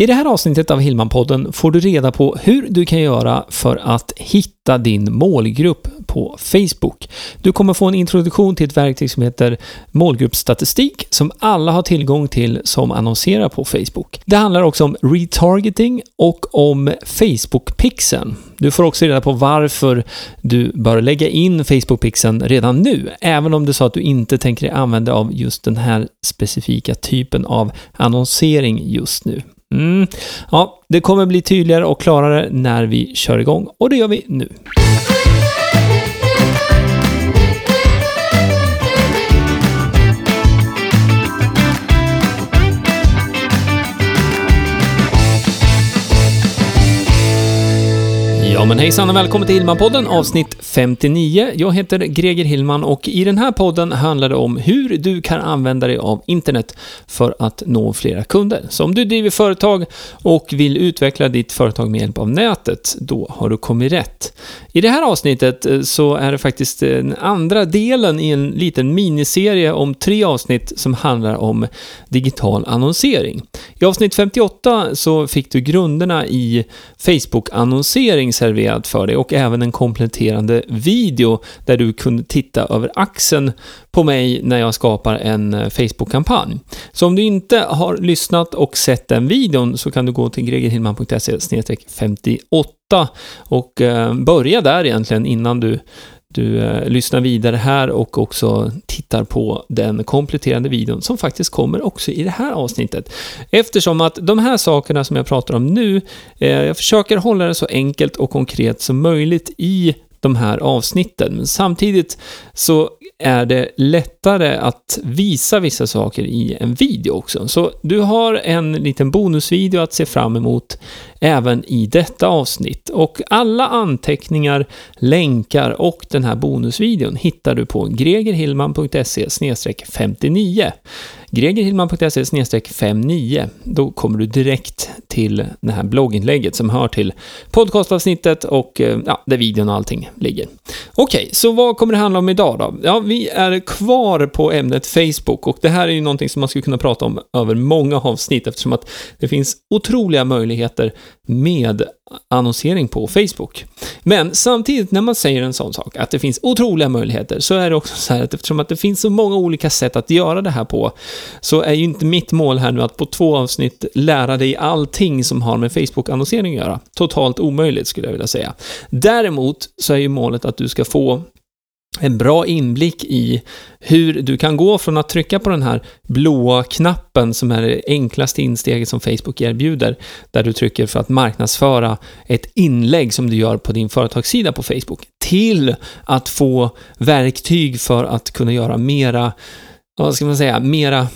I det här avsnittet av Hillman-podden får du reda på hur du kan göra för att hitta din målgrupp på Facebook. Du kommer få en introduktion till ett verktyg som heter målgruppsstatistik som alla har tillgång till som annonserar på Facebook. Det handlar också om retargeting och om Facebook-pixeln. Du får också reda på varför du bör lägga in Facebook-pixeln redan nu, även om det är så att du inte tänker använda av just den här specifika typen av annonsering just nu. Mm. Ja, det kommer bli tydligare och klarare när vi kör igång och det gör vi nu. Ja men hejsan och välkommen till Hillman-podden avsnitt 59. Jag heter Greger Hillman och i den här podden handlar det om hur du kan använda dig av internet för att nå flera kunder. Så om du driver företag och vill utveckla ditt företag med hjälp av nätet, då har du kommit rätt. I det här avsnittet eh, så är det faktiskt den andra delen i en liten miniserie om tre avsnitt som handlar om digital annonsering. I avsnitt 58 så fick du grunderna i Facebook-annonsering serverat för dig och även en kompletterande video där du kunde titta över axeln på mig när jag skapar en eh, Facebook-kampanj. Så om du inte har lyssnat och sett den videon så kan du gå till gregerhillman.se 58 och eh, börja där egentligen innan du du eh, lyssnar vidare här och också tittar på den kompletterande videon som faktiskt kommer också i det här avsnittet. Eftersom att de här sakerna som jag pratar om nu, eh, jag försöker hålla det så enkelt och konkret som möjligt i de här avsnitten. Men samtidigt så är det lättare att visa vissa saker i en video också. Så du har en liten bonusvideo att se fram emot även i detta avsnitt. Och alla anteckningar, länkar och den här bonusvideon hittar du på gregerhillman.se 59 gregerhillman.se 59. Då kommer du direkt till det här blogginlägget som hör till podcastavsnittet och eh, ja, där videon och allting ligger. Okej, okay, så vad kommer det handla om idag då? Ja, vi är kvar på ämnet Facebook och det här är ju någonting som man skulle kunna prata om över många avsnitt eftersom att det finns otroliga möjligheter med annonsering på Facebook. Men samtidigt när man säger en sån sak, att det finns otroliga möjligheter, så är det också så här att eftersom att det finns så många olika sätt att göra det här på, så är ju inte mitt mål här nu att på två avsnitt lära dig allting som har med Facebook-annonsering att göra. Totalt omöjligt skulle jag vilja säga. Däremot så är ju målet att du ska få en bra inblick i hur du kan gå från att trycka på den här blåa knappen som är det enklaste insteget som Facebook erbjuder, där du trycker för att marknadsföra ett inlägg som du gör på din företagssida på Facebook, till att få verktyg för att kunna göra mera, vad ska man säga, mera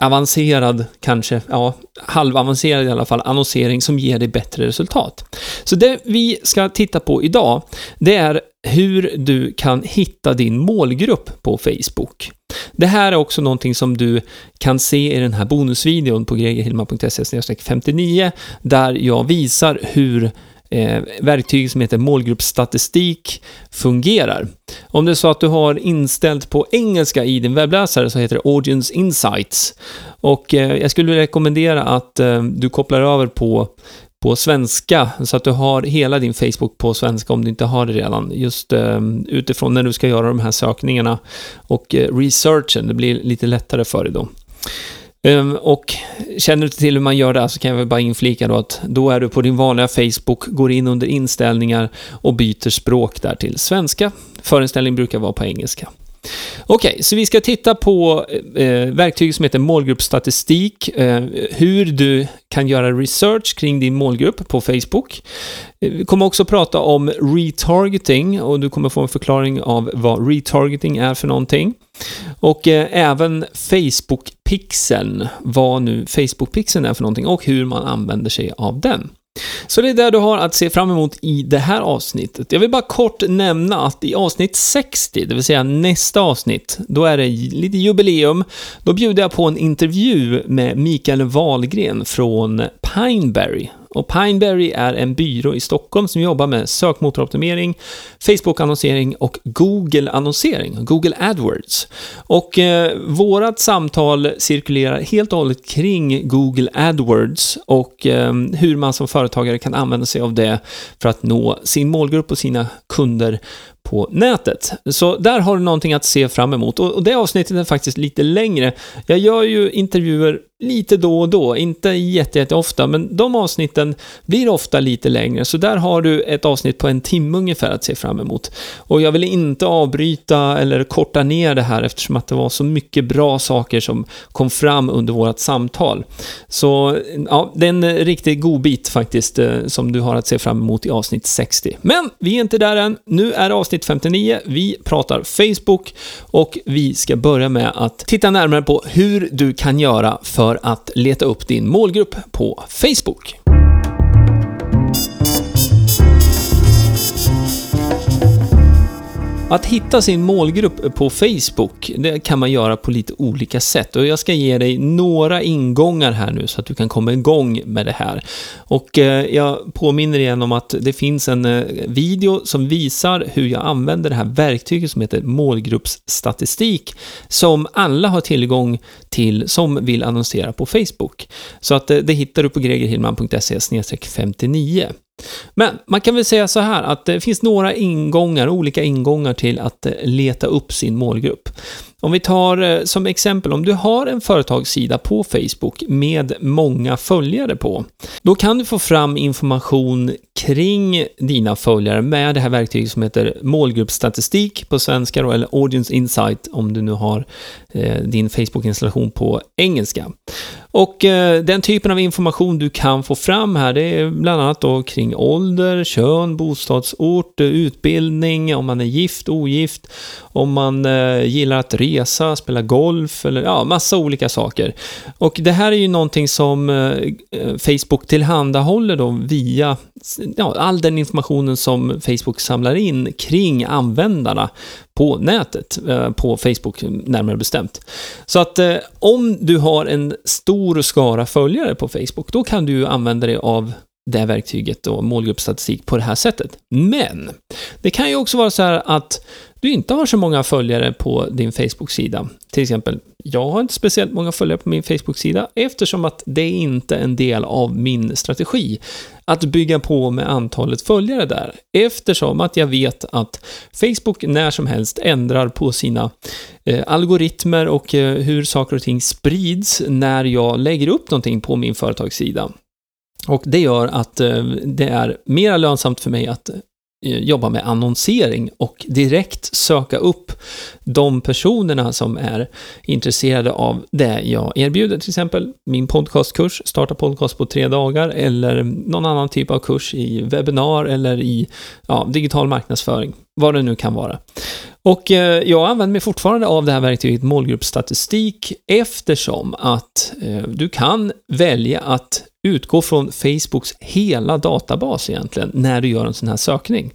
avancerad, kanske, ja, halvavancerad i alla fall, annonsering som ger dig bättre resultat. Så det vi ska titta på idag, det är hur du kan hitta din målgrupp på Facebook. Det här är också någonting som du kan se i den här bonusvideon på gregerhillman.se 59 där jag visar hur eh, verktyg som heter målgruppsstatistik fungerar. Om det är så att du har inställt på engelska i din webbläsare så heter det Audience Insights. Och eh, jag skulle rekommendera att eh, du kopplar över på på svenska, så att du har hela din Facebook på svenska om du inte har det redan. Just eh, utifrån när du ska göra de här sökningarna och eh, researchen, det blir lite lättare för dig då. Ehm, och känner du inte till hur man gör det så kan jag väl bara inflika då att då är du på din vanliga Facebook, går in under inställningar och byter språk där till svenska. Förinställning brukar vara på engelska. Okej, okay, så vi ska titta på eh, eh verktyg som heter målgruppsstatistik, eh, hur du kan göra research kring din målgrupp på Facebook. Eh, vi kommer också prata om retargeting och du kommer få en förklaring av vad retargeting är för någonting. Och eh, även Facebook-pixeln, vad nu Facebook-pixeln är för någonting och hur man använder sig av den. Så det är det du har att se fram emot i det här avsnittet. Jag vill bara kort nämna att i avsnitt 60, det vill säga nästa avsnitt, då är det lite jubileum. Då bjuder jag på en intervju med Mikael Wahlgren från Pineberry. Och Pineberry är en byrå i Stockholm som jobbar med sökmotoroptimering, Facebook-annonsering och Google-annonsering, Google AdWords. Och eh, vårat samtal cirkulerar helt och hållet kring Google AdWords och eh, hur man som företagare kan använda sig av det för att nå sin målgrupp och sina kunder på nätet. Så där har du någonting att se fram emot. Och det avsnittet är faktiskt lite längre. Jag gör ju intervjuer lite då och då, inte jätte, jätte ofta, men de avsnitten blir ofta lite längre, så där har du ett avsnitt på en timme ungefär att se fram emot. Och jag vill inte avbryta eller korta ner det här eftersom att det var så mycket bra saker som kom fram under vårt samtal. Så ja, det är en riktig godbit faktiskt eh, som du har att se fram emot i avsnitt 60. Men vi är inte där än. Nu är avsnitt 59. Vi pratar Facebook och vi ska börja med att titta närmare på hur du kan göra för för att leta upp din målgrupp på Facebook. Att hitta sin målgrupp på Facebook, det kan man göra på lite olika sätt och jag ska ge dig några ingångar här nu så att du kan komma igång med det här. Och eh, jag påminner igen om att det finns en eh, video som visar hur jag använder det här verktyget som heter målgruppsstatistik som alla har tillgång till som vill annonsera på Facebook. Så att eh, det hittar du på gregerhillman.se 59. Men man kan väl säga så här att det finns några ingångar, olika ingångar till att eh, leta upp sin målgrupp. Om vi tar eh, som exempel, om du har en företagssida på Facebook med många följare på, då kan du få fram information kring dina följare med det här verktyget som heter målgruppsstatistik på svenska då, eller Audience Insight om du nu har eh, din Facebook-installation på engelska. Och eh, den typen av information du kan få fram här, det är bland annat då kring ålder, kön, bostadsort, utbildning, om man är gift, ogift, om man eh, gillar att resa, resa, spela golf eller ja, massa olika saker. Och det här är ju någonting som eh, eh, Facebook tillhandahåller då via ja, all den informationen som Facebook samlar in kring användarna på nätet, eh, på Facebook närmare bestämt. Så att eh, om du har en stor skara följare på Facebook, då kan du använda dig av det verktyget och målgruppsstatistik på det här sättet. Men det kan ju också vara så här att du inte har så många följare på din Facebook-sida. Till exempel, jag har inte speciellt många följare på min Facebook-sida eftersom att det är inte en del av min strategi att bygga på med antalet följare där. Eftersom att jag vet att Facebook när som helst ändrar på sina eh, algoritmer och eh, hur saker och ting sprids när jag lägger upp någonting på min företagssida. Och det gör att eh, det är mer lönsamt för mig att Eh, jobba med annonsering och direkt söka upp de personerna som är intresserade av det jag erbjuder, till exempel min podcastkurs, starta podcast på tre dagar, eller någon annan typ av kurs i webbinar eller i ja, digital marknadsföring, vad det nu kan vara. Och eh, jag använder mig fortfarande av det här verktyget målgruppsstatistik eftersom att eh, du kan välja att utgå från Facebooks hela databas egentligen, när du gör en sån här sökning.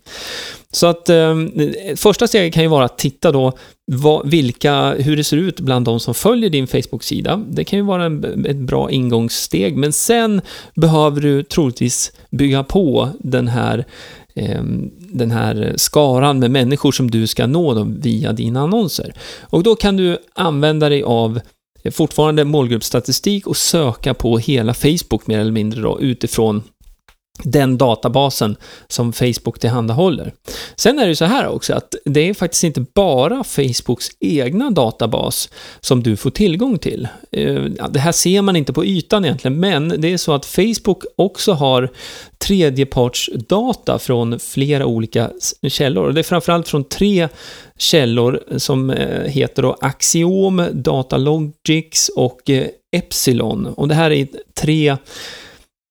Så att eh, första steget kan ju vara att titta då vad, vilka, hur det ser ut bland de som följer din Facebook-sida. Det kan ju vara en, ett bra ingångssteg, men sen behöver du troligtvis bygga på den här Ehm, den här skaran med människor som du ska nå via dina annonser. Och då kan du använda dig av fortfarande målgruppsstatistik och söka på hela Facebook mer eller mindre då utifrån den databasen som Facebook tillhandahåller. Sen är det så här också att det är faktiskt inte bara Facebooks egna databas som du får tillgång till. Eh, det här ser man inte på ytan egentligen, men det är så att Facebook också har tredjepartsdata från flera olika källor. Det är framförallt från tre källor som eh, heter då Axiom, Datalogics och eh, Epsilon. Och det här är tre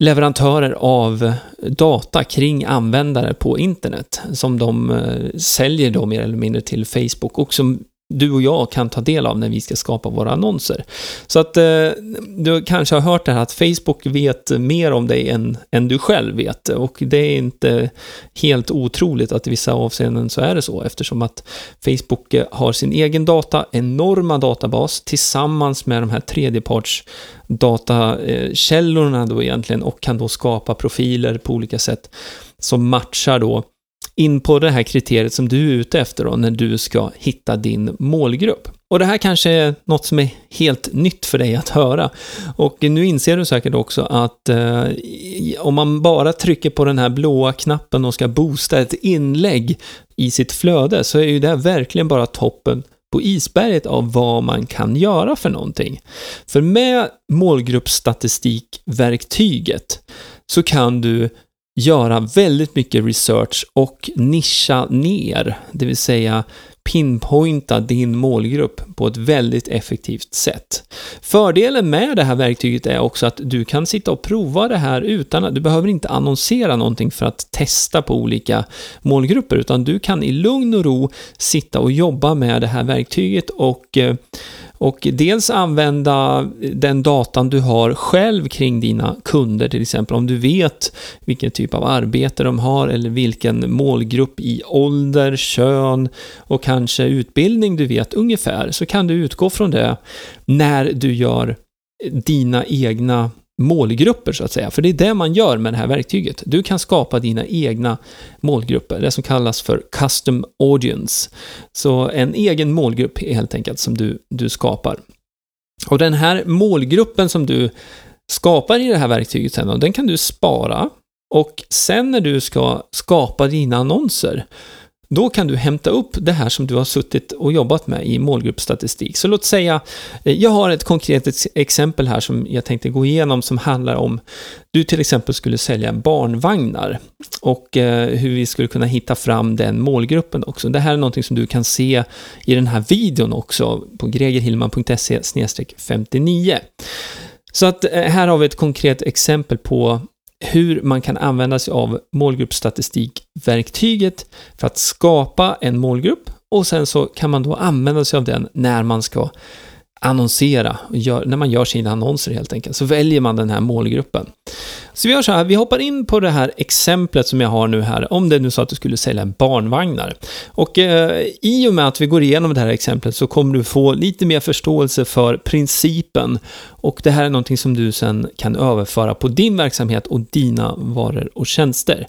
leverantörer av data kring användare på internet som de eh, säljer då mer eller mindre till Facebook och som du och jag kan ta del av när vi ska skapa våra annonser. Så att eh, du kanske har hört det här att Facebook vet mer om dig än, än du själv vet. Och det är inte helt otroligt att i vissa avseenden så är det så, eftersom att Facebook eh, har sin egen data, enorma databas, tillsammans med de här tredjeparts datakällorna eh, då egentligen och kan då skapa profiler på olika sätt som matchar då in på det här kriteriet som du är ute efter då, när du ska hitta din målgrupp. Och det här kanske är något som är helt nytt för dig att höra. Och nu inser du säkert också att eh, om man bara trycker på den här blåa knappen och ska boosta ett inlägg i sitt flöde så är ju det här verkligen bara toppen på isberget av vad man kan göra för någonting. För med målgruppsstatistikverktyget så kan du göra väldigt mycket research och nischa ner, det vill säga pinpointa din målgrupp på ett väldigt effektivt sätt. Fördelen med det här verktyget är också att du kan sitta och prova det här utan att, du behöver inte annonsera någonting för att testa på olika målgrupper, utan du kan i lugn och ro sitta och jobba med det här verktyget och eh, och dels använda den datan du har själv kring dina kunder, till exempel om du vet vilken typ av arbete de har eller vilken målgrupp i ålder, kön och kanske utbildning du vet ungefär, så kan du utgå från det när du gör dina egna målgrupper så att säga. För det är det man gör med det här verktyget. Du kan skapa dina egna målgrupper, det som kallas för custom audience. Så en egen målgrupp helt enkelt som du, du skapar. Och den här målgruppen som du skapar i det här verktyget sen, den kan du spara och sen när du ska skapa dina annonser då kan du hämta upp det här som du har suttit och jobbat med i målgruppsstatistik. Så låt säga, eh, jag har ett konkret exempel här som jag tänkte gå igenom som handlar om, du till exempel skulle sälja barnvagnar och eh, hur vi skulle kunna hitta fram den målgruppen också. Det här är någonting som du kan se i den här videon också på gregerhillman.se 59. Så att eh, här har vi ett konkret exempel på hur man kan använda sig av målgruppsstatistikverktyget för att skapa en målgrupp och sen så kan man då använda sig av den när man ska annonsera, när man gör sina annonser helt enkelt, så väljer man den här målgruppen. Så vi gör så här, vi hoppar in på det här exemplet som jag har nu här, om det är nu så att du skulle sälja barnvagnar. Och eh, i och med att vi går igenom det här exemplet så kommer du få lite mer förståelse för principen och det här är någonting som du sen kan överföra på din verksamhet och dina varor och tjänster.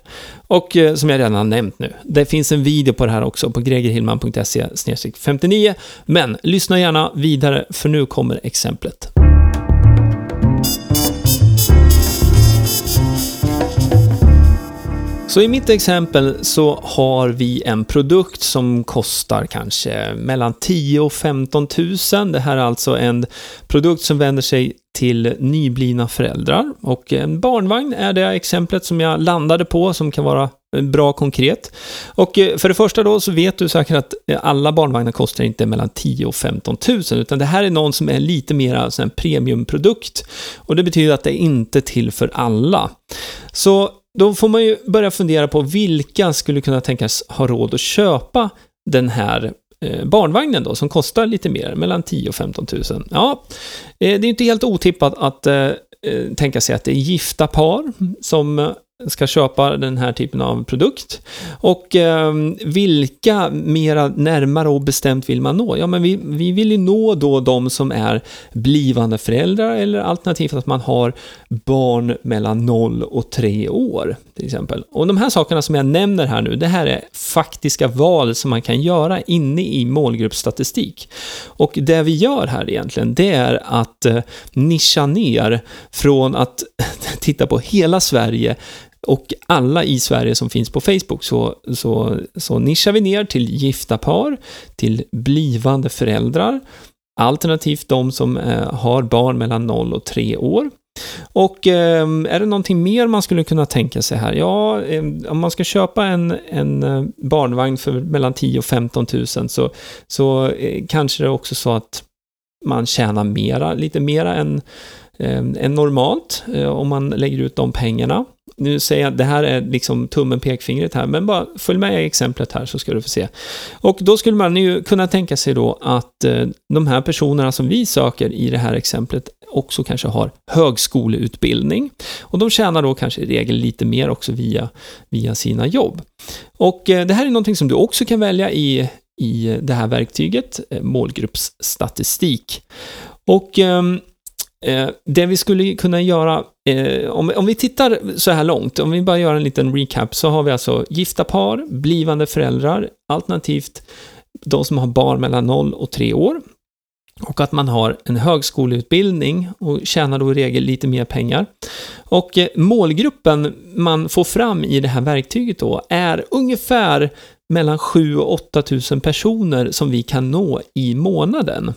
Och eh, som jag redan har nämnt nu, det finns en video på det här också på gregerhillman.se 59, men lyssna gärna vidare för nu kommer exemplet. Så i mitt exempel så har vi en produkt som kostar kanske mellan 10 och 15 000. Det här är alltså en produkt som vänder sig till nyblivna föräldrar. Och en barnvagn är det exemplet som jag landade på som kan vara eh, bra konkret. Och eh, för det första då så vet du säkert att eh, alla barnvagnar kostar inte mellan 10 och 15 000 utan det här är någon som är lite mer en premiumprodukt. Och det betyder att det är inte till för alla. Så då får man ju börja fundera på vilka skulle kunna tänkas ha råd att köpa den här eh, barnvagnen då, som kostar lite mer, mellan 10 och 15 000. Ja, eh, det är inte helt otippat att eh, tänka sig att det är gifta par som ska köpa den här typen av produkt. Och eh, vilka mera närmare och bestämt vill man nå? Ja, men vi, vi vill ju nå då de som är blivande föräldrar eller alternativt att man har barn mellan 0 och 3 år till exempel. Och de här sakerna som jag nämner här nu, det här är faktiska val som man kan göra inne i målgruppsstatistik. Och det vi gör här egentligen, det är att eh, nischa ner från att titta på hela Sverige och alla i Sverige som finns på Facebook så, så, så nischar vi ner till gifta par, till blivande föräldrar, alternativt de som eh, har barn mellan 0 och 3 år. Och eh, är det någonting mer man skulle kunna tänka sig här? Ja, eh, om man ska köpa en, en eh, barnvagn för mellan 10 och 15 000 så, så eh, kanske det är också så att man tjänar mera, lite mera än, Ehm, än normalt eh, om man lägger ut de pengarna. nu säger jag att det här är liksom tummen, pekfingret här, men bara följ med i exemplet här så ska du få se. Och då skulle man ju kunna tänka sig då att eh, de här personerna som vi söker i det här exemplet också kanske har högskoleutbildning. Och de tjänar då kanske i regel lite mer också via, via sina jobb. Och eh, det här är någonting som du också kan välja i, i det här verktyget, målgruppsstatistik. Och ehm, Eh, det vi skulle kunna göra, eh, om, om vi tittar så här långt, om vi bara gör en liten recap, så har vi alltså gifta par, blivande föräldrar, alternativt de som har barn mellan 0 och 3 år, och att man har en högskoleutbildning och tjänar då i regel lite mer pengar. Och eh, målgruppen man får fram i det här verktyget då är ungefär mellan 7 och 8 000 personer som vi kan nå i månaden.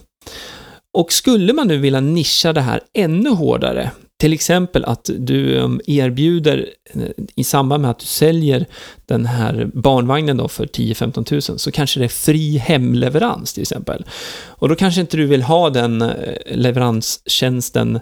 Och skulle man nu vilja nischa det här ännu hårdare, till exempel att du um, erbjuder eh, i samband med att du säljer den här barnvagnen då för 10-15 000 så kanske det är fri hemleverans till exempel. Och då kanske inte du vill ha den eh, leveranstjänsten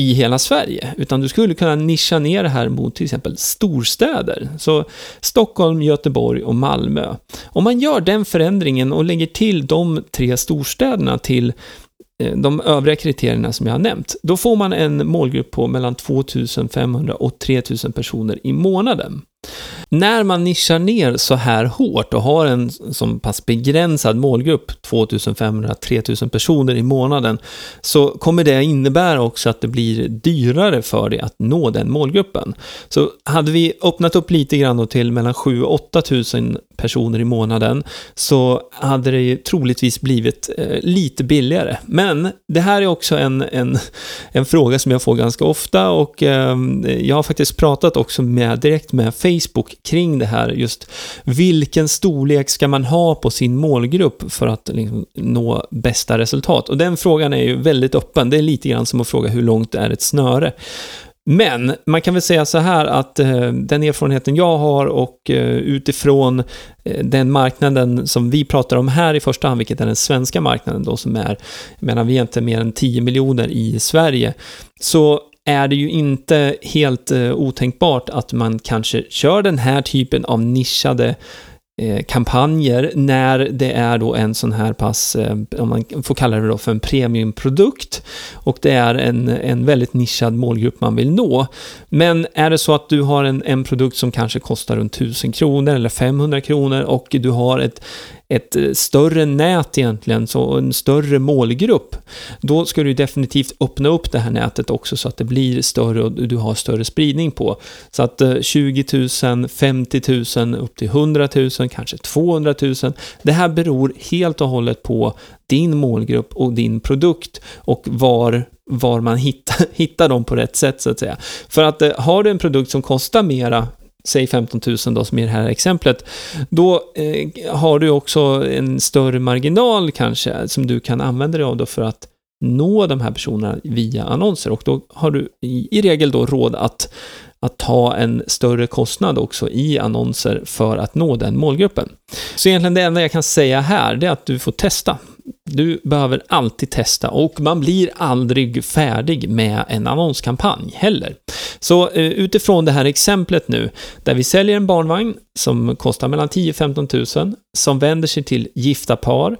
i hela Sverige, utan du skulle kunna nischa ner det här mot till exempel storstäder. Så Stockholm, Göteborg och Malmö. Om man gör den förändringen och lägger till de tre storstäderna till Eh, Eh, de övriga kriterierna som jag har nämnt, då får man en målgrupp på mellan 2500 och 3000 personer i månaden. När man nischar ner så här hårt och har en så pass begränsad målgrupp, 2500-3000 personer i månaden, så kommer det innebära också att det blir dyrare för dig att nå den målgruppen. Så hade vi öppnat upp lite grann till mellan 7 och 8000 personer i månaden, så hade det ju troligtvis blivit eh, lite billigare. Men det här är också en, en, en fråga som jag får ganska ofta och eh, jag har faktiskt pratat också med, direkt med Facebook kring det här, just vilken storlek ska man ha på sin målgrupp för att liksom, nå bästa resultat? Och den frågan är ju väldigt öppen, det är lite grann som att fråga hur långt är ett snöre? Men man kan väl säga så här att eh, den erfarenheten jag har och eh, utifrån eh, den marknaden som vi pratar om här i första hand, vilket är den svenska marknaden då som är, jag menar vi är inte mer än 10 miljoner i Sverige, så är det ju inte helt eh, otänkbart att man kanske kör den här typen av nischade eh, Eh, kampanjer när det är då en sån här pass, eh, om man får kalla det då för en premiumprodukt och det är en, en väldigt nischad målgrupp man vill nå. Men är det så att du har en, en produkt som kanske kostar runt 1000 kronor eller 500 kronor och du har ett, ett eh, större nät egentligen, så en större målgrupp, då ska du definitivt öppna upp det här nätet också så att det blir större och du har större spridning på. Så att 20 000, 50 000, upp till 100 000, kanske 200 000. Det här beror helt och hållet på din målgrupp och din produkt och var var man hittar, hittar dem på rätt sätt så att säga. För att eh, har du en produkt som kostar mera säg 15 000 då som i det här exemplet, då eh, har du också en större marginal kanske som du kan använda dig av då för att nå de här personerna via annonser och då har du i, i regel då råd att, att ta en större kostnad också i annonser för att nå den målgruppen. Så egentligen det enda jag kan säga här, det är att du får testa. Du behöver alltid testa och man blir aldrig färdig med en annonskampanj heller. Så eh, utifrån det här exemplet nu, där vi säljer en barnvagn som kostar mellan 10 15 000, som vänder sig till gifta par,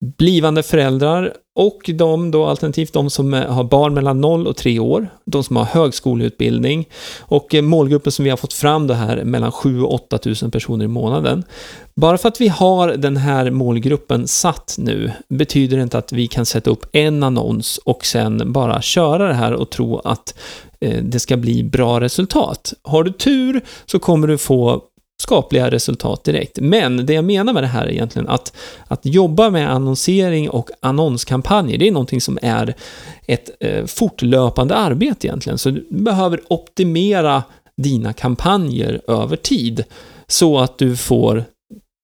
blivande föräldrar och de då alternativt de som har barn mellan 0 och 3 år, de som har högskoleutbildning och eh, målgruppen som vi har fått fram det här mellan 7 och 8 000 personer i månaden. Bara för att vi har den här målgruppen satt nu betyder det inte att vi kan sätta upp en annons och sen bara köra det här och tro att eh, det ska bli bra resultat. Har du tur så kommer du få skapliga resultat direkt. Men det jag menar med det här är egentligen att, att jobba med annonsering och annonskampanjer, det är någonting som är ett eh, fortlöpande arbete egentligen. Så du behöver optimera dina kampanjer över tid så att du får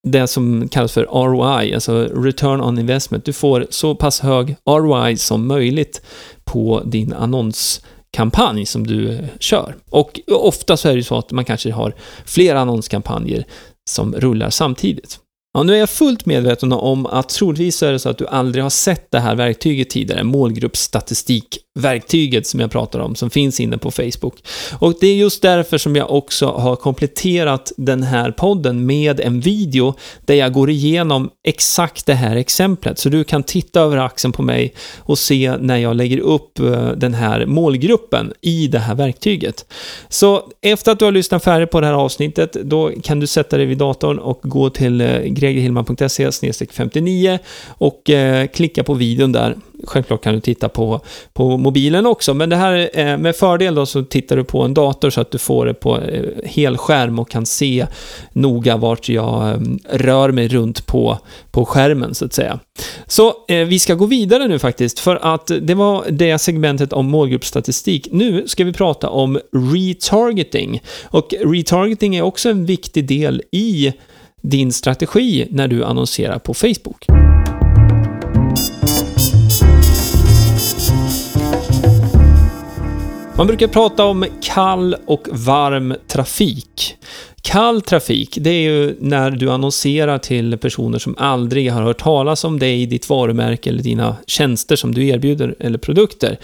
det som kallas för ROI, alltså return on investment. Du får så pass hög ROI som möjligt på din annons kampanj som du eh, kör. Och ofta så är det så att man kanske har flera annonskampanjer som rullar samtidigt. Ja, nu är jag fullt medveten om att troligtvis är det så att du aldrig har sett det här verktyget tidigare, målgruppsstatistikverktyget som jag pratar om, som finns inne på Facebook. Och det är just därför som jag också har kompletterat den här podden med en video där jag går igenom exakt det här exemplet, så du kan titta över axeln på mig och se när jag lägger upp eh, den här målgruppen i det här verktyget. Så efter att du har lyssnat färdigt på det här avsnittet, då kan du sätta dig vid datorn och gå till eh, gregerhillman.se 59 och eh, klicka på videon där. Självklart kan du titta på, på mobilen också, men det här eh, med fördel då så tittar du på en dator så att du får det på eh, helskärm och kan se noga vart jag eh, rör mig runt på, på skärmen så att säga. Så eh, vi ska gå vidare nu faktiskt, för att det var det segmentet om målgruppsstatistik. Nu ska vi prata om retargeting. Och retargeting är också en viktig del i din strategi när du annonserar på Facebook. Man brukar prata om kall och varm trafik. Kall trafik, det är ju när du annonserar till personer som aldrig har hört talas om dig, ditt varumärke eller dina tjänster som du erbjuder eller produkter.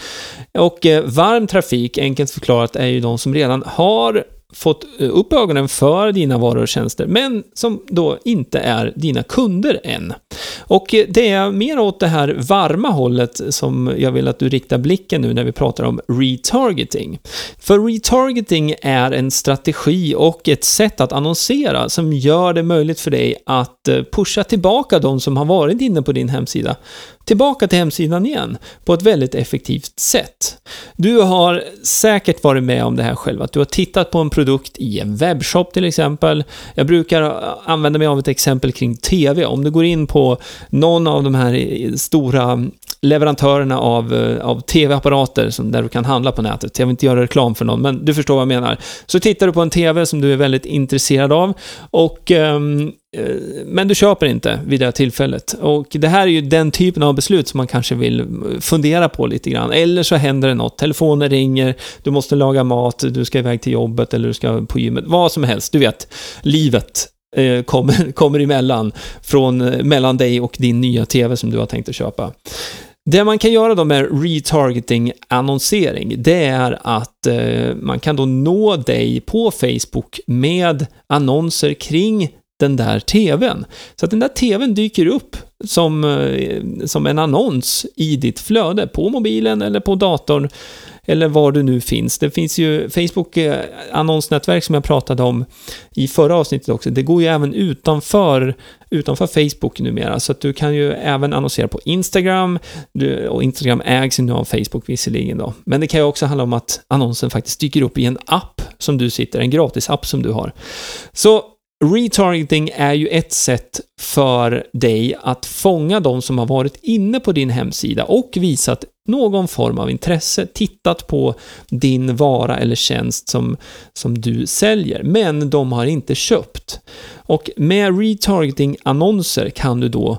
Och eh, varm trafik, enkelt förklarat, är ju de som redan har fått eh, upp ögonen för dina varor och tjänster, men som då inte är dina kunder än. Och eh, det är mer åt det här varma hållet som jag vill att du riktar blicken nu när vi pratar om retargeting. För retargeting är en strategi och ett sätt att annonsera som gör det möjligt för dig att eh, pusha tillbaka de som har varit inne på din hemsida tillbaka till hemsidan igen på ett väldigt effektivt sätt. Du har säkert varit med om det här själv, att du har tittat på en produkt i en webbshop till exempel. Jag brukar använda mig av ett exempel kring TV. Om du går in på någon av de här stora leverantörerna av, eh, av TV-apparater där du kan handla på nätet. Jag vill inte göra reklam för någon, men du förstår vad jag menar. Så tittar du på en TV som du är väldigt intresserad av och ehm, eh, men du köper inte vid det här tillfället. Och det här är ju den typen av beslut som man kanske vill eh, fundera på lite grann. Eller så händer det något, telefonen ringer, du måste laga mat, du ska iväg till jobbet eller du ska på gymmet. Vad som helst, du vet. Livet eh, kommer, kommer emellan från, mellan dig och din nya TV som du har tänkt att köpa. Det man kan göra då med retargeting-annonsering, det är att eh, man kan då nå dig på Facebook med annonser kring den där TVn. Så att den där TVn dyker upp som, eh, som en annons i ditt flöde, på mobilen eller på datorn eller var du nu finns. Det finns ju Facebook eh, annonsnätverk som jag pratade om i förra avsnittet också. Det går ju även utanför, utanför Facebook numera, så att du kan ju även annonsera på Instagram, du, och Instagram ägs ju nu av Facebook visserligen då. Men det kan ju också handla om att annonsen faktiskt dyker upp i en app som du sitter, en gratis app som du har. Så Retargeting är ju ett sätt för dig att fånga de som har varit inne på din hemsida och visat någon form av intresse, tittat på din vara eller tjänst som, som du säljer, men de har inte köpt. Och med retargeting-annonser kan du då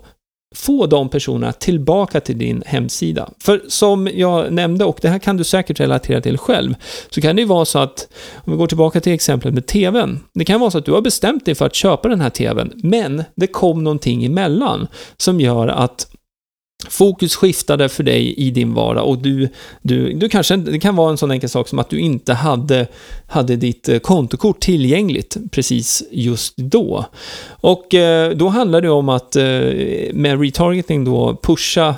få de personerna tillbaka till din hemsida. För som jag nämnde, och det här kan du säkert relatera till själv, så kan det ju vara så att, om vi går tillbaka till exemplet med TVn, det kan vara så att du har bestämt dig för att köpa den här TVn, men det kom någonting emellan som gör att Fokus skiftade för dig i din vardag och du, du, du kanske, det kan vara en sån enkel sak som att du inte hade, hade ditt eh, kontokort tillgängligt precis just då. Och eh, då handlar det om att eh, med retargeting då pusha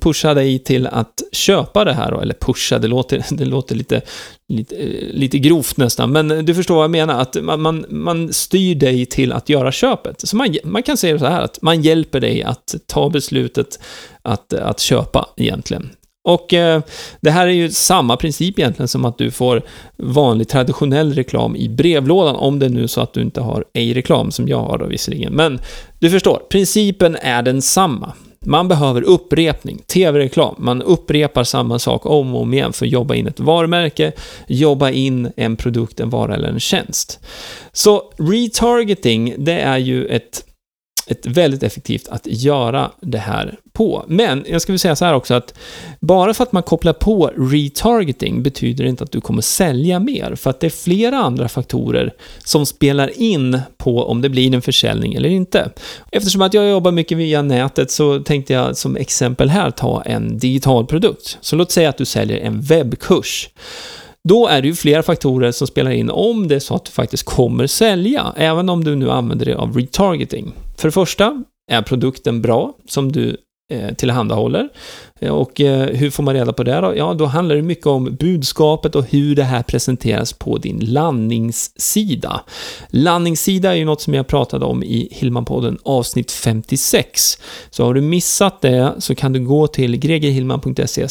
pusha dig till att köpa det här, eller pusha, det låter, det låter lite, lite, eh, lite grovt nästan, men du förstår vad jag menar, att man, man, man styr dig till att göra köpet. Så man, man kan säga så här, att man hjälper dig att ta beslutet att, att köpa egentligen. Och eh, det här är ju samma princip egentligen som att du får vanlig traditionell reklam i brevlådan, om det är nu så att du inte har ej-reklam, som jag har då visserligen. Men du förstår, principen är densamma. Man behöver upprepning, tv-reklam. Man upprepar samma sak om och om igen för att jobba in ett varumärke, jobba in en produkt, en vara eller en tjänst. Så retargeting, det är ju ett ett väldigt effektivt att göra det här på. Men jag ska väl säga så här också att bara för att man kopplar på retargeting betyder det inte att du kommer sälja mer, för att det är flera andra faktorer som spelar in på om det blir en försäljning eller inte. Eftersom att jag jobbar mycket via nätet så tänkte jag som exempel här ta en digital produkt. Så låt säga att du säljer en webbkurs. Då är det ju flera faktorer som spelar in om det är så att du faktiskt kommer sälja, även om du nu använder dig av retargeting. För det första, är produkten bra som du Eh, tillhandahåller? Eh, och eh, hur får man reda på det då? Ja, då handlar det mycket om budskapet och hur det här presenteras på din landningssida. Landningssida är ju något som jag pratade om i Hillmanpodden avsnitt 56. Så har du missat det så kan du gå till gregerhillman.se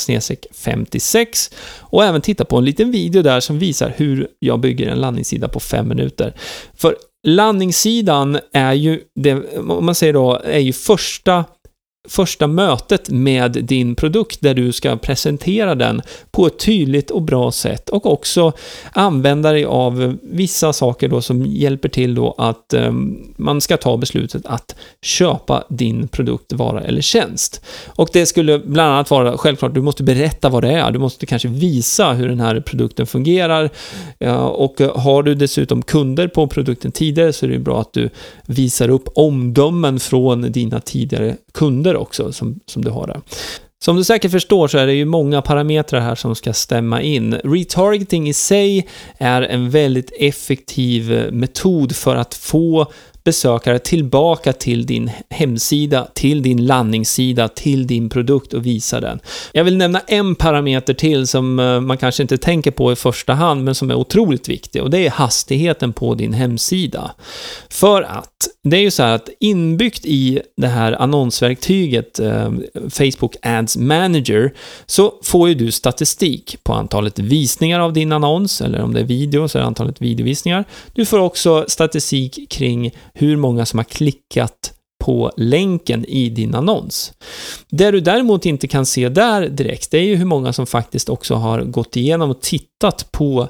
56 och även titta på en liten video där som visar hur jag bygger en landningssida på fem minuter. För landningssidan är ju, det, om man säger då, är ju första första mötet med din produkt där du ska presentera den på ett tydligt och bra sätt och också använda dig av vissa saker då som hjälper till då att eh, man ska ta beslutet att köpa din produkt, vara eller tjänst. Och det skulle bland annat vara självklart, du måste berätta vad det är, du måste kanske visa hur den här produkten fungerar och har du dessutom kunder på produkten tidigare så är det bra att du visar upp omdömen från dina tidigare kunder också som, som du har där. Som du säkert förstår så är det ju många parametrar här som ska stämma in. Retargeting i sig är en väldigt effektiv metod för att få besökare tillbaka till din hemsida, till din landningssida, till din produkt och visa den. Jag vill nämna en parameter till som eh, man kanske inte tänker på i första hand, men som är otroligt viktig och det är hastigheten på din hemsida. För att det är ju så här att inbyggt i det här annonsverktyget eh, Facebook Ads Manager så får ju du statistik på antalet visningar av din annons, eller om det är video så är det antalet videovisningar. Du får också statistik kring hur många som har klickat på länken i din annons. Det du däremot inte kan se där direkt, det är ju hur många som faktiskt också har gått igenom och tittat på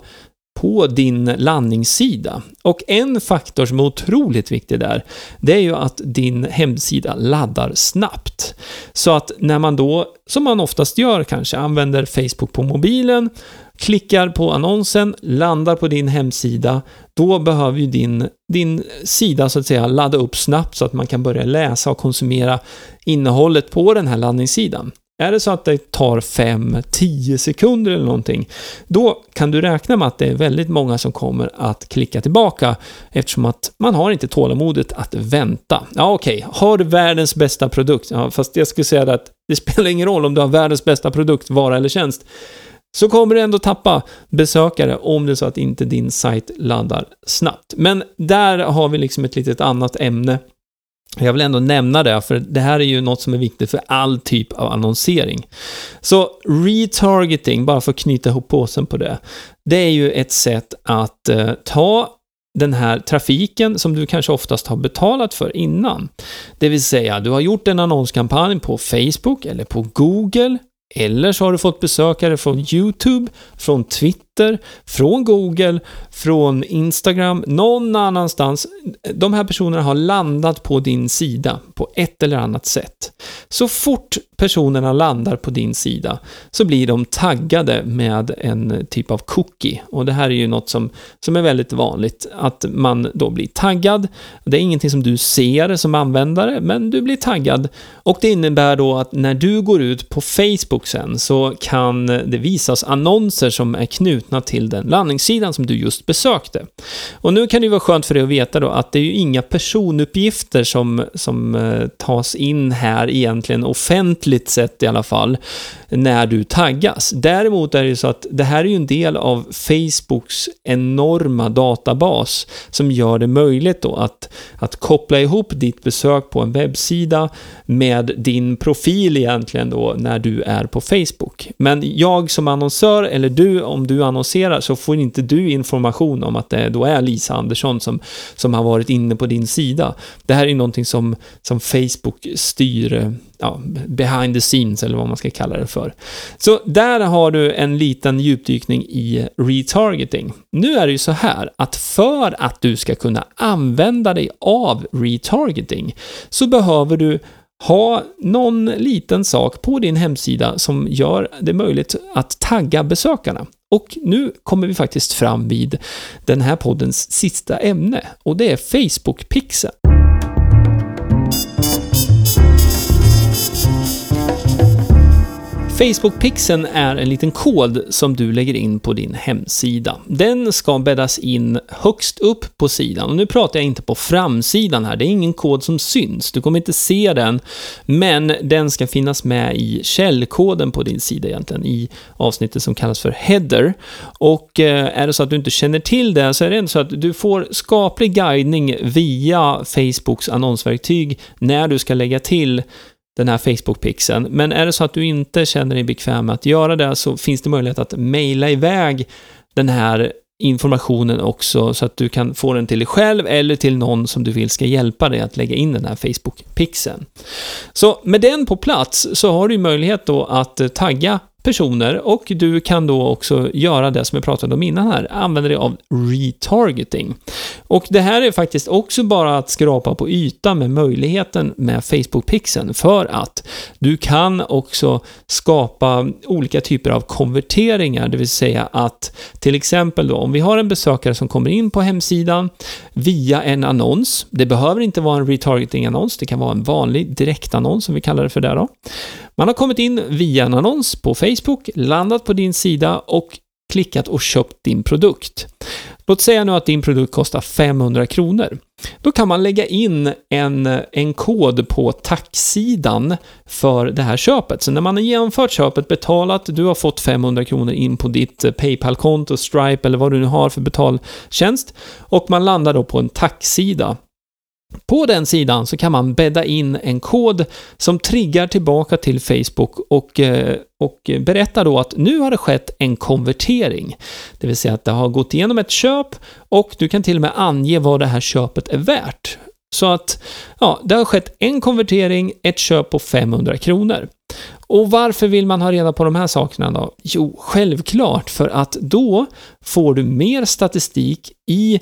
på din landningssida. Och en faktor som är otroligt viktig där, det är ju att din hemsida laddar snabbt. Så att när man då, som man oftast gör kanske, använder Facebook på mobilen, klickar på annonsen, landar på din hemsida, då behöver ju din, din sida så att säga ladda upp snabbt så att man kan börja läsa och konsumera innehållet på den här laddningssidan. Är det så att det tar 5-10 sekunder eller någonting, då kan du räkna med att det är väldigt många som kommer att klicka tillbaka eftersom att man har inte tålamodet att vänta. Ja, okej, okay. har du världens bästa produkt? Ja, fast jag skulle säga att det spelar ingen roll om du har världens bästa produkt, vara eller tjänst så kommer du ändå tappa besökare om det är så att inte din sajt laddar snabbt. Men där har vi liksom ett litet annat ämne. Jag vill ändå nämna det, för det här är ju något som är viktigt för all typ av annonsering. Så retargeting, bara för att knyta ihop påsen på det, det är ju ett sätt att eh, ta den här trafiken som du kanske oftast har betalat för innan. Det vill säga, du har gjort en annonskampanj på Facebook eller på Google eller så har du fått besökare från YouTube, från Twitter, från Google, från Instagram, någon annanstans. De här personerna har landat på din sida på ett eller annat sätt. Så fort personerna landar på din sida så blir de taggade med en typ av cookie. Och det här är ju något som, som är väldigt vanligt, att man då blir taggad. Det är ingenting som du ser som användare, men du blir taggad. Och det innebär då att när du går ut på Facebook sen så kan det visas annonser som är knutna till den landningssidan som du just besökte. Och nu kan det ju vara skönt för dig att veta då att det är ju inga personuppgifter som, som eh, tas in här egentligen offentligt sett i alla fall, när du taggas. Däremot är det ju så att det här är ju en del av Facebooks enorma databas som gör det möjligt då att, att koppla ihop ditt besök på en webbsida med din profil egentligen då när du är på Facebook. Men jag som annonsör, eller du om du annonserar så får inte du information om att det då är Lisa Andersson som, som har varit inne på din sida. Det här är någonting som, som Facebook styr eh, ja, behind the scenes eller vad man ska kalla det för. Så där har du en liten djupdykning i retargeting. Nu är det ju så här att för att du ska kunna använda dig av retargeting så behöver du ha någon liten sak på din hemsida som gör det möjligt att tagga besökarna. Och nu kommer vi faktiskt fram vid den här poddens sista ämne och det är Facebook-pixeln. Facebook-pixeln är en liten kod som du lägger in på din hemsida. Den ska bäddas in högst upp på sidan. Och nu pratar jag inte på framsidan här, det är ingen kod som syns. Du kommer inte se den, men den ska finnas med i källkoden på din sida egentligen, i avsnittet som kallas för header. Och eh, är det så att du inte känner till det så är det ändå så att du får skaplig guidning via Facebooks annonsverktyg när du ska lägga till den här Facebook-pixeln. Men är det så att du inte känner dig bekväm med att göra det så finns det möjlighet att mejla iväg den här informationen också så att du kan få den till dig själv eller till någon som du vill ska hjälpa dig att lägga in den här Facebook-pixeln. Så med den på plats så har du möjlighet då att tagga personer och du kan då också göra det som jag pratade om innan här, använda dig av retargeting. Och det här är faktiskt också bara att skrapa på ytan med möjligheten med Facebook-pixeln för att du kan också skapa olika typer av konverteringar, det vill säga att till exempel då om vi har en besökare som kommer in på hemsidan via en annons, det behöver inte vara en retargeting-annons, det kan vara en vanlig direktannons som vi kallar det för där då. Man har kommit in via en annons på Facebook, Facebook landat på din sida och klickat och köpt din produkt. Låt säga nu att din produkt kostar 500 kronor. Då kan man lägga in en, en kod på tacksidan för det här köpet. Så när man har genomfört köpet, betalat, du har fått 500 kronor in på ditt Paypal-konto, Stripe eller vad du nu har för betaltjänst och man landar då på en tacksida på den sidan så kan man bädda in en kod som triggar tillbaka till Facebook och, eh, och berättar då att nu har det skett en konvertering. Det vill säga att det har gått igenom ett köp och du kan till och med ange vad det här köpet är värt. Så att, ja, det har skett en konvertering, ett köp på 500 kronor. Och varför vill man ha reda på de här sakerna då? Jo, självklart för att då får du mer statistik i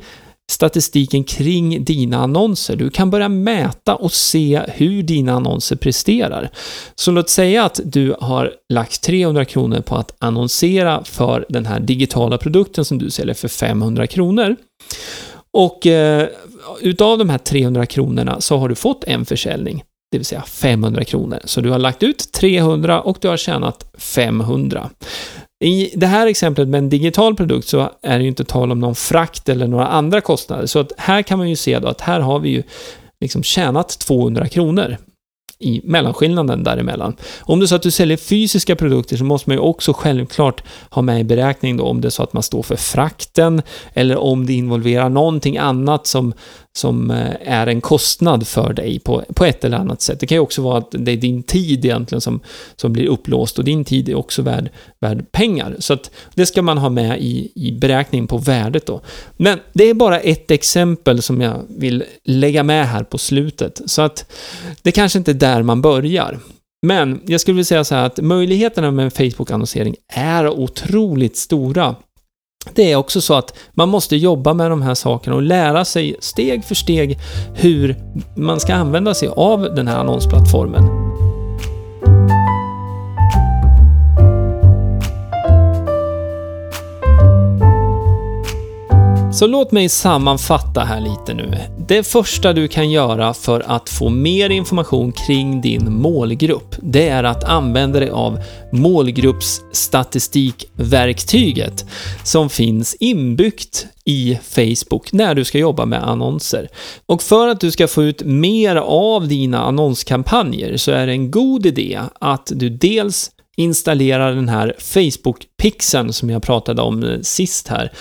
statistiken kring dina annonser. Du kan börja mäta och se hur dina annonser presterar. Så låt säga att du har lagt 300 kronor på att annonsera för den här digitala produkten som du säljer för 500 kronor. Och eh, utav de här 300 kronorna så har du fått en försäljning, det vill säga 500 kronor. Så du har lagt ut 300 och du har tjänat 500. I det här exemplet med en digital produkt så är det ju inte tal om någon frakt eller några andra kostnader. Så att här kan man ju se då att här har vi ju liksom tjänat 200 kronor i mellanskillnaden däremellan. Om det är så att du säljer fysiska produkter så måste man ju också självklart ha med i beräkning då om det är så att man står för frakten eller om det involverar någonting annat som, som eh, är en kostnad för dig på, på ett eller annat sätt. Det kan ju också vara att det är din tid egentligen som, som blir upplåst och din tid är också värd, värd pengar. Så att det ska man ha med i, i beräkningen på värdet då. Men det är bara ett exempel som jag vill lägga med här på slutet. Så att det kanske inte är där man börjar. Men jag skulle vilja säga så här att möjligheterna med Facebook-annonsering är otroligt stora det är också så att man måste jobba med de här sakerna och lära sig steg för steg hur man ska använda sig av den här annonsplattformen. Så låt mig sammanfatta här lite nu. Det första du kan göra för att få mer information kring din målgrupp, det är att använda dig av målgruppsstatistikverktyget som finns inbyggt i Facebook när du ska jobba med annonser. Och för att du ska få ut mer av dina annonskampanjer så är det en god idé att du dels installerar den här Facebook-pixeln som jag pratade om eh, sist här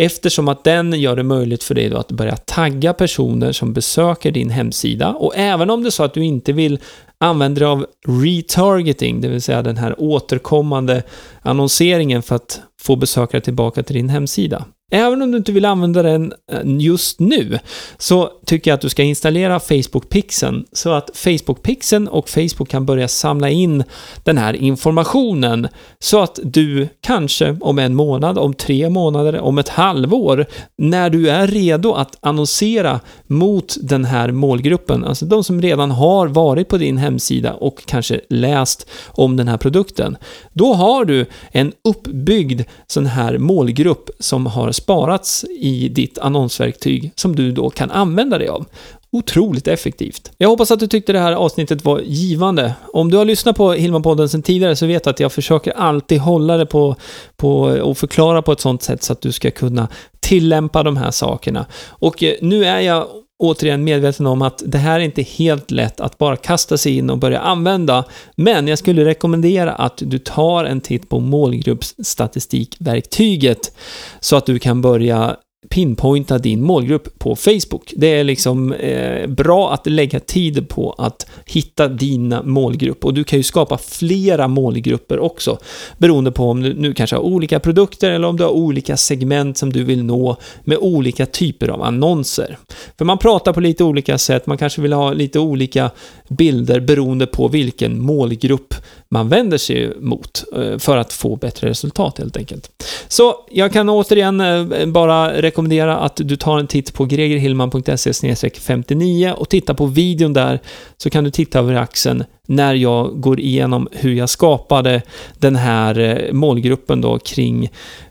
eftersom att den gör det möjligt för dig då att börja tagga personer som besöker din hemsida. Och även om det är så att du inte vill använda dig av retargeting, det vill säga den här återkommande annonseringen för att få besökare tillbaka till din hemsida. Även om du inte vill använda den eh, just nu, så tycker jag att du ska installera Facebook-pixeln så att Facebook-pixeln och Facebook kan börja samla in den här informationen så att du kanske om en månad, om tre månader, om ett halvår, när du är redo att annonsera mot den här målgruppen, alltså de som redan har varit på din hemsida och kanske läst om den här produkten, då har du en uppbyggd sån här målgrupp som har sparats i ditt annonsverktyg som du då kan använda dig av. Otroligt effektivt. Jag hoppas att du tyckte det här avsnittet var givande. Om du har lyssnat på Hillman-podden sedan tidigare så vet du att jag försöker alltid hålla det på, på och förklara på ett sånt sätt så att du ska kunna tillämpa de här sakerna. Och eh, nu är jag återigen medveten om att det här är inte helt lätt att bara kasta sig in och börja använda. Men jag skulle rekommendera att du tar en titt på målgruppsstatistikverktyget så att du kan börja pinpointa din målgrupp på Facebook. Det är liksom eh, bra att lägga tid på att hitta dina målgrupp och du kan ju skapa flera målgrupper också beroende på om du nu kanske har olika produkter eller om du har olika segment som du vill nå med olika typer av annonser. För man pratar på lite olika sätt, man kanske vill ha lite olika bilder beroende på vilken målgrupp man vänder sig mot eh, för att få bättre resultat helt enkelt. Så jag kan återigen eh, bara rekommendera att du tar en titt på gregerhillman.se 59 och titta på videon där så kan du titta över axeln när jag går igenom hur jag skapade den här eh, målgruppen då kring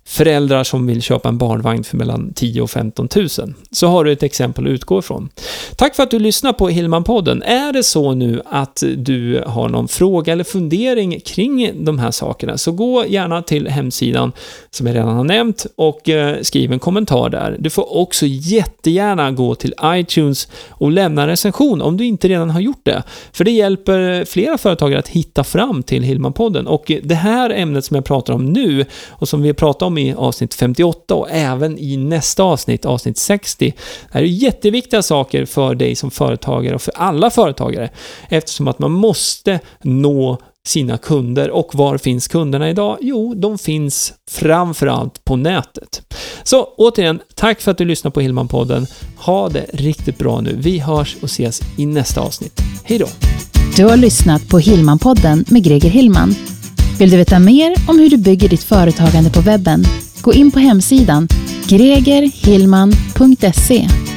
föräldrar som vill köpa en barnvagn för mellan 10 och 15 000. Så har du ett exempel att utgå ifrån. Tack för att du lyssnar på Hillman-podden. Är det så nu att du har någon fråga eller fundering kring de här sakerna så gå gärna till hemsidan som jag redan har nämnt och eh, skriv en kommentar där. Du får också jättegärna gå till iTunes och lämna en recension om du inte redan har gjort det. För det hjälper flera företagare att hitta fram till Hillman-podden. Och det här ämnet som jag pratar om nu och som vi pratar om i avsnitt 58 och även i nästa avsnitt, avsnitt 60, är jätteviktiga saker för dig som företagare och för alla företagare eftersom att man måste nå sina kunder. Och var finns kunderna idag? Jo, de finns framförallt på nätet. Så återigen, tack för att du lyssnar på Hillman-podden. Ha det riktigt bra nu. Vi hörs och ses i nästa avsnitt. Hej då! Du har lyssnat på Hillman-podden med Greger Hillman. Vill du veta mer om hur du bygger ditt företagande på webben? Gå in på hemsidan gregerhillman.se